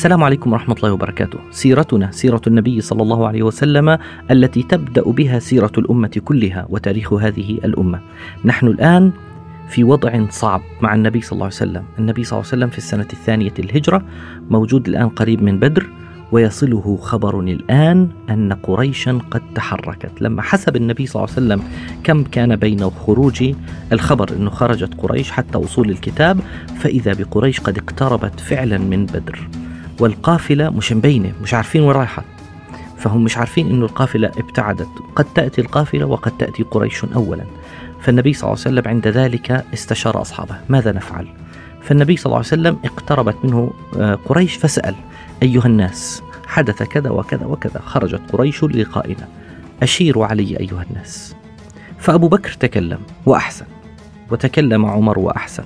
السلام عليكم ورحمة الله وبركاته. سيرتنا سيرة النبي صلى الله عليه وسلم التي تبدأ بها سيرة الأمة كلها وتاريخ هذه الأمة. نحن الآن في وضع صعب مع النبي صلى الله عليه وسلم، النبي صلى الله عليه وسلم في السنة الثانية الهجرة موجود الآن قريب من بدر ويصله خبر الآن أن قريشا قد تحركت لما حسب النبي صلى الله عليه وسلم كم كان بين خروج الخبر أنه خرجت قريش حتى وصول الكتاب فإذا بقريش قد اقتربت فعلا من بدر والقافلة مش مبينة مش عارفين وين رايحة. فهم مش عارفين إنه القافلة ابتعدت. قد تأتي القافلة وقد تأتي قريش أولا. فالنبي صلى الله عليه وسلم عند ذلك استشار أصحابه. ماذا نفعل؟ فالنبي صلى الله عليه وسلم اقتربت منه آه، قريش فسأل أيها الناس حدث كذا وكذا وكذا خرجت قريش للقائنا أشيروا علي أيها الناس. فأبو بكر تكلم وأحسن وتكلم عمر وأحسن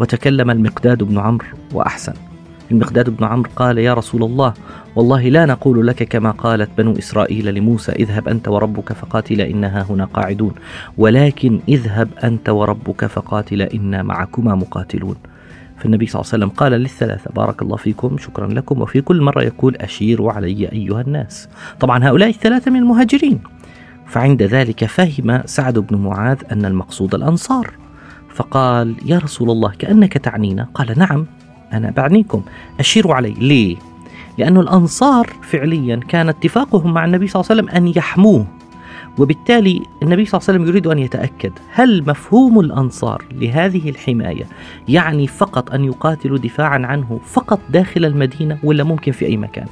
وتكلم المقداد بن عمرو وأحسن. المقداد بن عمرو قال يا رسول الله والله لا نقول لك كما قالت بنو إسرائيل لموسى اذهب أنت وربك فقاتلا إنها هنا قاعدون. ولكن اذهب أنت وربك فقاتلا إنا معكما مقاتلون. فالنبي صلى الله عليه وسلم قال للثلاثة بارك الله فيكم شكرا لكم وفي كل مرة يقول أشيروا علي أيها الناس. طبعا هؤلاء الثلاثة من المهاجرين. فعند ذلك فهم سعد بن معاذ أن المقصود الأنصار. فقال يا رسول الله كأنك تعنينا. قال نعم. أنا بعنيكم أشيروا علي ليه؟ لأن الأنصار فعليا كان اتفاقهم مع النبي صلى الله عليه وسلم أن يحموه وبالتالي النبي صلى الله عليه وسلم يريد أن يتأكد. هل مفهوم الأنصار لهذه الحماية يعني فقط أن يقاتلوا دفاعا عنه فقط داخل المدينة ولا ممكن في أي مكان؟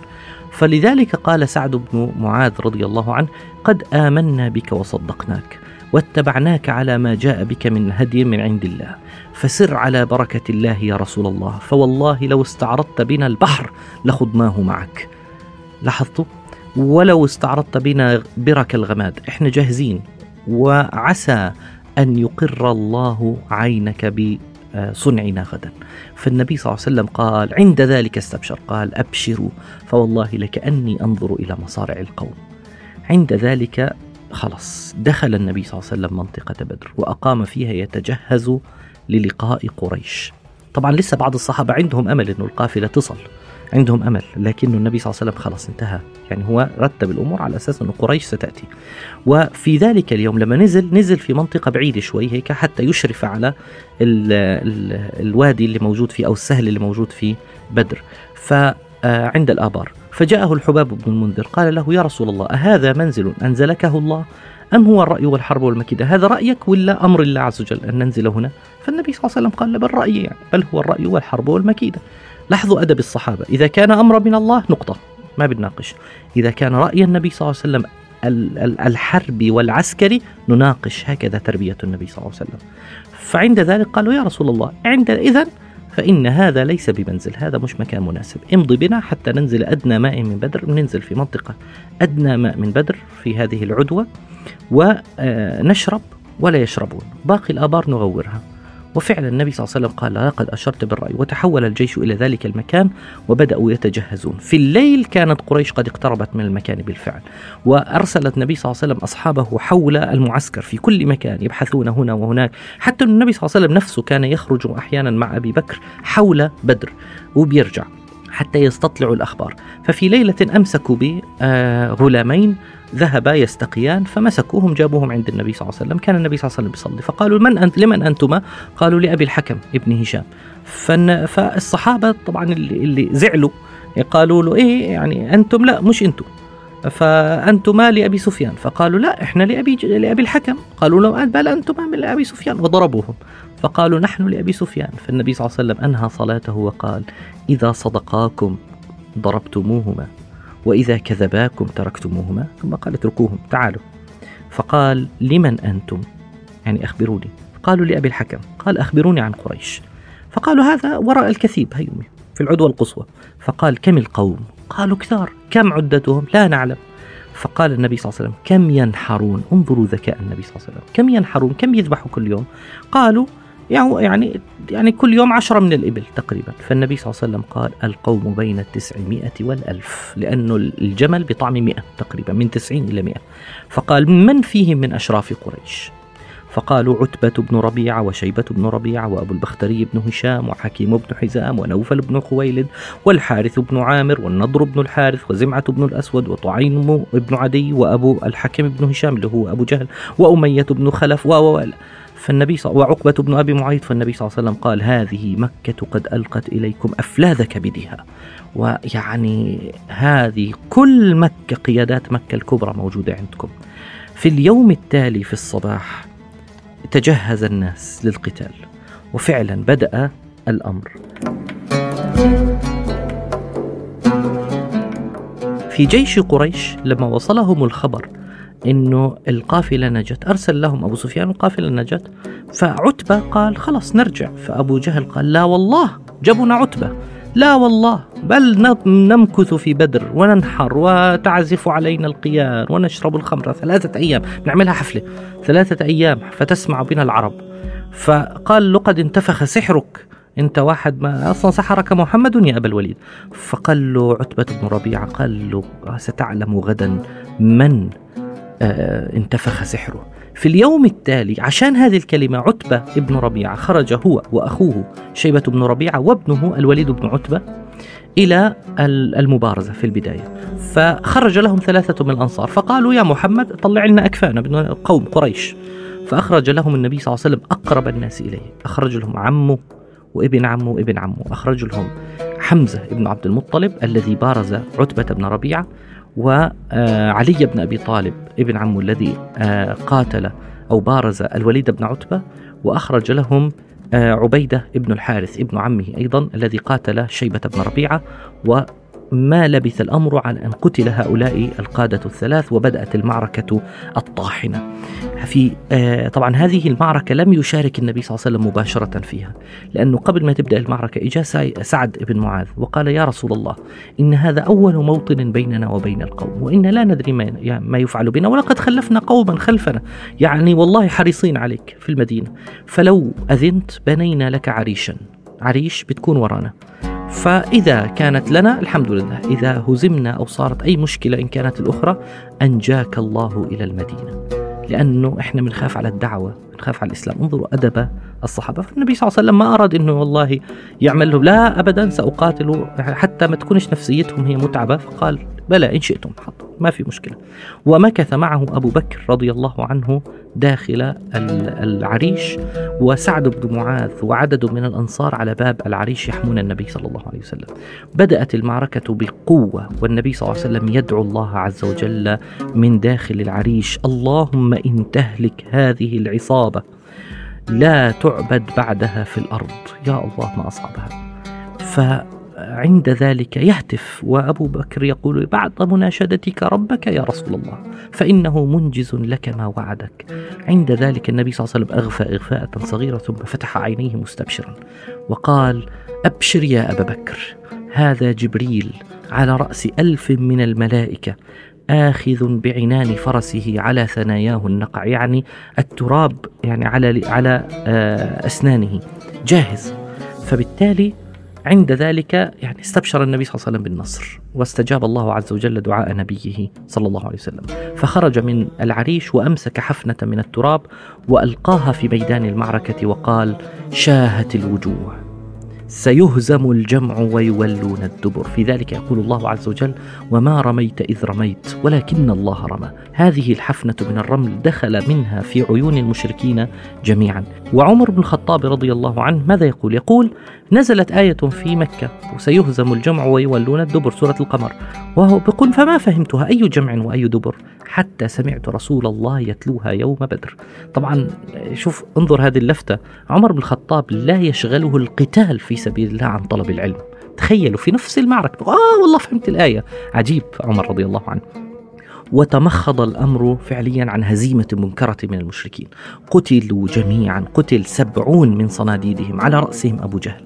فلذلك قال سعد بن معاذ رضي الله عنه قد آمنا بك وصدقناك. واتبعناك على ما جاء بك من هدي من عند الله. فسر على بركة الله يا رسول الله. فوالله لو استعرضت بنا البحر لخضناه معك. لاحظتوا؟ ولو استعرضت بنا برك الغماد. إحنا جاهزين. وعسى أن يقر الله عينك بصنعنا غدا. فالنبي صلى الله عليه وسلم قال عند ذلك استبشر. قال أبشروا. فوالله لكأني أنظر إلى مصارع القوم. عند ذلك خلص دخل النبي صلى الله عليه وسلم منطقة بدر وأقام فيها يتجهز للقاء قريش. طبعا لسه بعض الصحابة عندهم أمل أنه القافلة تصل عندهم أمل لكن النبي صلى الله عليه وسلم خلاص انتهى. يعني هو رتب الأمور على أساس أنه قريش ستأتي. وفي ذلك اليوم لما نزل نزل في منطقة بعيدة شوي هيك حتى يشرف على ال ال الوادي اللي موجود فيه أو السهل اللي موجود في بدر. فعند الآبار. فجاءه الحباب بن المنذر قال له يا رسول الله أهذا منزل أنزلكه الله؟ أم هو الرأي والحرب والمكيدة؟ هذا رأيك ولا أمر الله عز وجل أن ننزل هنا؟ فالنبي صلى الله عليه وسلم قال بل رأيي يعني بل هو الرأي والحرب والمكيدة. لاحظوا أدب الصحابة. إذا كان أمر من الله نقطة ما بنناقش. إذا كان رأي النبي صلى الله عليه وسلم الحربي والعسكري نناقش هكذا تربية النبي صلى الله عليه وسلم. فعند ذلك قالوا يا رسول الله عند إذن فإن هذا ليس بمنزل هذا مش مكان مناسب. امضي بنا حتى ننزل أدنى ماء من بدر ننزل في منطقة أدنى ماء من بدر في هذه العدوة ونشرب ولا يشربون. باقي الآبار نغورها. وفعلا النبي صلى الله عليه وسلم قال لقد أشرت بالرأي وتحول الجيش إلى ذلك المكان وبدأوا يتجهزون. في الليل كانت قريش قد اقتربت من المكان بالفعل وأرسلت النبي صلى الله عليه وسلم أصحابه حول المعسكر في كل مكان يبحثون هنا وهناك. حتى النبي صلى الله عليه وسلم نفسه كان يخرج أحيانا مع أبي بكر حول بدر وبيرجع حتى يستطلعوا الأخبار. ففي ليلة أمسكوا بغلامين ذهبا يستقيان فمسكوهم جابوهم عند النبي صلى الله عليه وسلم. كان النبي صلى الله عليه وسلم يصلي. فقالوا من أنت لمن أنتما؟ قالوا لأبي الحكم ابن هشام. فالصحابة طبعا اللي, اللي زعلوا قالوا له إيه يعني أنتم؟ لا مش أنتم. فأنتما لأبي سفيان. فقالوا لا إحنا لأبي, لأبي الحكم. قالوا له بل أنتما من لأبي سفيان. وضربوهم. فقالوا نحن لأبي سفيان. فالنبي صلى الله عليه وسلم أنهى صلاته وقال إذا صدقاكم ضربتموهما. وإذا كذباكم تركتموهما؟ ثم قال اتركوهم تعالوا. فقال لمن أنتم؟ يعني أخبروني. قالوا لأبي الحكم. قال أخبروني عن قريش. فقالوا هذا وراء الكثيب. هيومي في العدوى القصوى. فقال كم القوم؟ قالوا كثار. كم عدتهم؟ لا نعلم. فقال النبي صلى الله عليه وسلم كم ينحرون؟ انظروا ذكاء النبي صلى الله عليه وسلم. كم ينحرون؟ كم يذبحوا كل يوم؟ قالوا يعني يعني كل يوم عشرة من الإبل تقريبا. فالنبي صلى الله عليه وسلم قال القوم بين التسعمائة والألف لأنه الجمل بطعم مئة تقريبا من تسعين إلى مئة. فقال من فيهم من أشراف قريش؟ فقالوا عتبة بن ربيعة وشيبة بن ربيعة وأبو البختري بن هشام وحكيم بن حزام ونوفل بن خويلد والحارث بن عامر والنضر بن الحارث وزمعة بن الأسود وطعيم بن عدي وأبو الحكيم بن هشام اللي هو أبو جهل وأمية بن خلف و فالنبي صلى وعقبة بن أبي معيط فالنبي صلى الله عليه وسلم قال هذه مكة قد ألقت إليكم أفلاذ كبدها ويعني هذه كل مكة قيادات مكة الكبرى موجودة عندكم. في اليوم التالي في الصباح تجهز الناس للقتال وفعلا بدأ الأمر. في جيش قريش لما وصلهم الخبر إنه القافلة نجت. أرسل لهم أبو سفيان القافلة نجت. فعتبة قال خلاص نرجع. فأبو جهل قال لا والله. جبنا عتبة. لا والله. بل نمكث في بدر وننحر وتعزف علينا القيان ونشرب الخمر ثلاثة أيام. نعملها حفلة. ثلاثة أيام فتسمع بنا العرب. فقال لقد انتفخ سحرك. انت واحد ما أصلا سحرك محمد يا أبا الوليد. فقال له عتبة بن ربيعة قال له ستعلم غدا من انتفخ سحره. في اليوم التالي عشان هذه الكلمة عتبة ابن ربيعة خرج هو وأخوه شيبة بن ربيعة وابنه الوليد بن عتبة إلى المبارزة في البداية. فخرج لهم ثلاثة من الأنصار فقالوا يا محمد طلع لنا أكفانا قوم قريش. فأخرج لهم النبي صلى الله عليه وسلم أقرب الناس إليه. أخرج لهم عمه وابن عمه وابن عمه. أخرج لهم حمزة بن عبد المطلب الذي بارز عتبة بن ربيعة. وعلي بن أبي طالب ابن عمه الذي آه، قاتل أو بارز الوليد بن عتبة وأخرج لهم آه، عبيدة ابن الحارث ابن عمه أيضا الذي قاتل شيبة بن ربيعة ما لبث الأمر عن أن قتل هؤلاء القادة الثلاث وبدأت المعركة الطاحنة. في آه طبعا هذه المعركة لم يشارك النبي صلى الله عليه وسلم مباشرة فيها، لأنه قبل ما تبدأ المعركة إجا سعد بن معاذ وقال يا رسول الله إن هذا أول موطن بيننا وبين القوم، وإن لا ندري ما ما يفعل بنا ولقد خلفنا قوما خلفنا، يعني والله حريصين عليك في المدينة، فلو أذنت بنينا لك عريشا، عريش بتكون ورانا. فإذا كانت لنا الحمد لله إذا هزمنا أو صارت أي مشكلة إن كانت الأخرى أنجاك الله إلى المدينة. لأنه إحنا بنخاف على الدعوة بنخاف على الإسلام. انظروا أدب الصحابة. فالنبي صلى الله عليه وسلم ما أراد أنه والله يعمل له لا أبدا سأقاتل. حتى ما تكونش نفسيتهم هي متعبة. فقال بلى إن شئتم ما في مشكلة. ومكث معه أبو بكر رضي الله عنه داخل العريش وسعد بن معاذ وعدد من الأنصار على باب العريش يحمون النبي صلى الله عليه وسلم. بدأت المعركة بقوة والنبي صلى الله عليه وسلم يدعو الله عز وجل من داخل العريش اللهم إن تهلك هذه العصابة لا تعبد بعدها في الأرض. يا الله ما أصعبها ف عند ذلك يهتف. وأبو بكر يقول بعد مناشدتك ربك يا رسول الله فإنه منجز لك ما وعدك. عند ذلك النبي صلى الله عليه وسلم أغفى إغفاءة صغيرة ثم فتح عينيه مستبشرا وقال أبشر يا أبا بكر هذا جبريل على رأس ألف من الملائكة آخذ بعنان فرسه على ثناياه النقع يعني التراب يعني على على آه، أسنانه. جاهز. فبالتالي عند ذلك يعني استبشر النبي صلى الله عليه وسلم بالنصر واستجاب الله عز وجل دعاء نبيه صلى الله عليه وسلم. فخرج من العريش وأمسك حفنة من التراب وألقاها في ميدان المعركة وقال شاهت الوجوه. سيهزم الجمع ويولون الدبر. في ذلك يقول الله عز وجل وما رميت إذ رميت ولكن الله رمى. هذه الحفنة من الرمل دخل منها في عيون المشركين جميعا. وعمر بن الخطاب رضي الله عنه ماذا يقول؟ يقول نزلت آية في مكة وسيهزم الجمع ويولون الدبر. سورة القمر. وهو بيقول فما فهمتها؟ أي جمع وأي دبر؟ حتى سمعت رسول الله يتلوها يوم بدر. طبعا شوف انظر هذه اللفتة. عمر بن الخطاب لا يشغله القتال في سبيل الله عن طلب العلم. تخيلوا في نفس المعركة. آه والله فهمت الآية. عجيب عمر رضي الله عنه. وتمخض الأمر فعليا عن هزيمة منكرة من المشركين. قتلوا جميعا قتل سبعون من صناديدهم على رأسهم أبو جهل.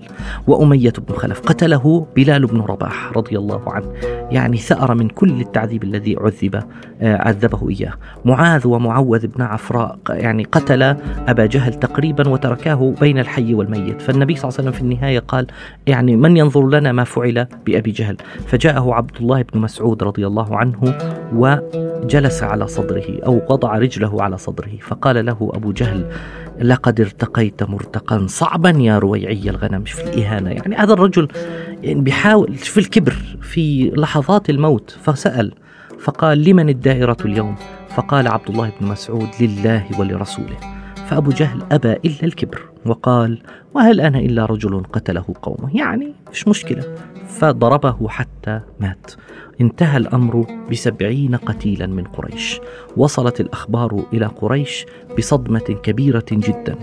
وأمية بن خلف قتله بلال بن رباح رضي الله عنه. يعني ثأر من كل التعذيب الذي عذب آه، عذبه إياه. معاذ ومعوذ بن عفراء يعني قتل أبا جهل تقريبا وتركاه بين الحي والميت. فالنبي صلى الله عليه وسلم في النهاية قال يعني من ينظر لنا ما فعل بأبي جهل؟ فجاءه عبد الله بن مسعود رضي الله عنه وجلس على صدره أو وضع رجله على صدره فقال له أبو جهل لقد ارتقيت مرتقا صعبا يا رويعي الغنم في الإهانة. يعني هذا الرجل يعني بيحاول في الكبر في لحظات الموت فسأل فقال لمن الدائرة اليوم؟ فقال عبد الله بن مسعود لله ولرسوله. فأبو جهل أبى إلا الكبر وقال وهل أنا إلا رجل قتله قومه؟ يعني مش مشكلة؟ فضربه حتى مات. انتهى الأمر بسبعين قتيلا من قريش. وصلت الأخبار إلى قريش بصدمة كبيرة جدا.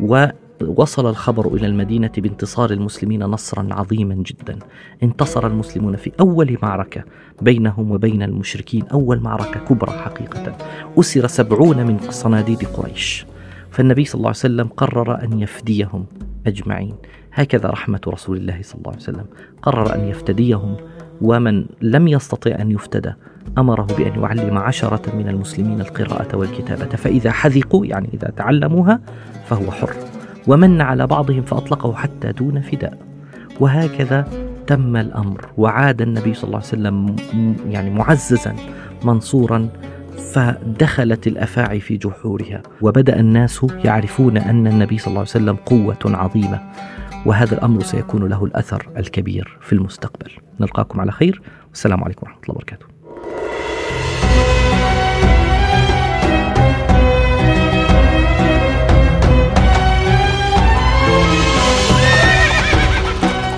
ووصل الخبر إلى المدينة بانتصار المسلمين نصرا عظيما جدا. انتصر المسلمون في أول معركة بينهم وبين المشركين أول معركة كبرى حقيقة. أسر سبعون من صناديد قريش. فالنبي صلى الله عليه وسلم قرر أن يفديهم أجمعين. هكذا رحمة رسول الله صلى الله عليه وسلم. قرر أن يفتديهم ومن لم يستطع أن يفتدى أمره بأن يعلم عشرة من المسلمين القراءة والكتابة. فإذا حذقوا يعني إذا تعلموها فهو حر. ومن على بعضهم فأطلقه حتى دون فداء. وهكذا تم الأمر. وعاد النبي صلى الله عليه وسلم يعني معززا منصورا فدخلت الأفاعي في جحورها. وبدأ الناس يعرفون أن النبي صلى الله عليه وسلم قوة عظيمة. وهذا الأمر سيكون له الأثر الكبير في المستقبل. نلقاكم على خير. والسلام عليكم ورحمة الله وبركاته.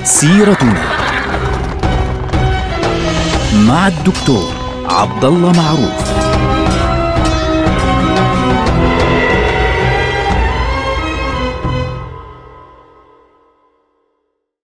سيرتنا مع الدكتور عبد الله معروف.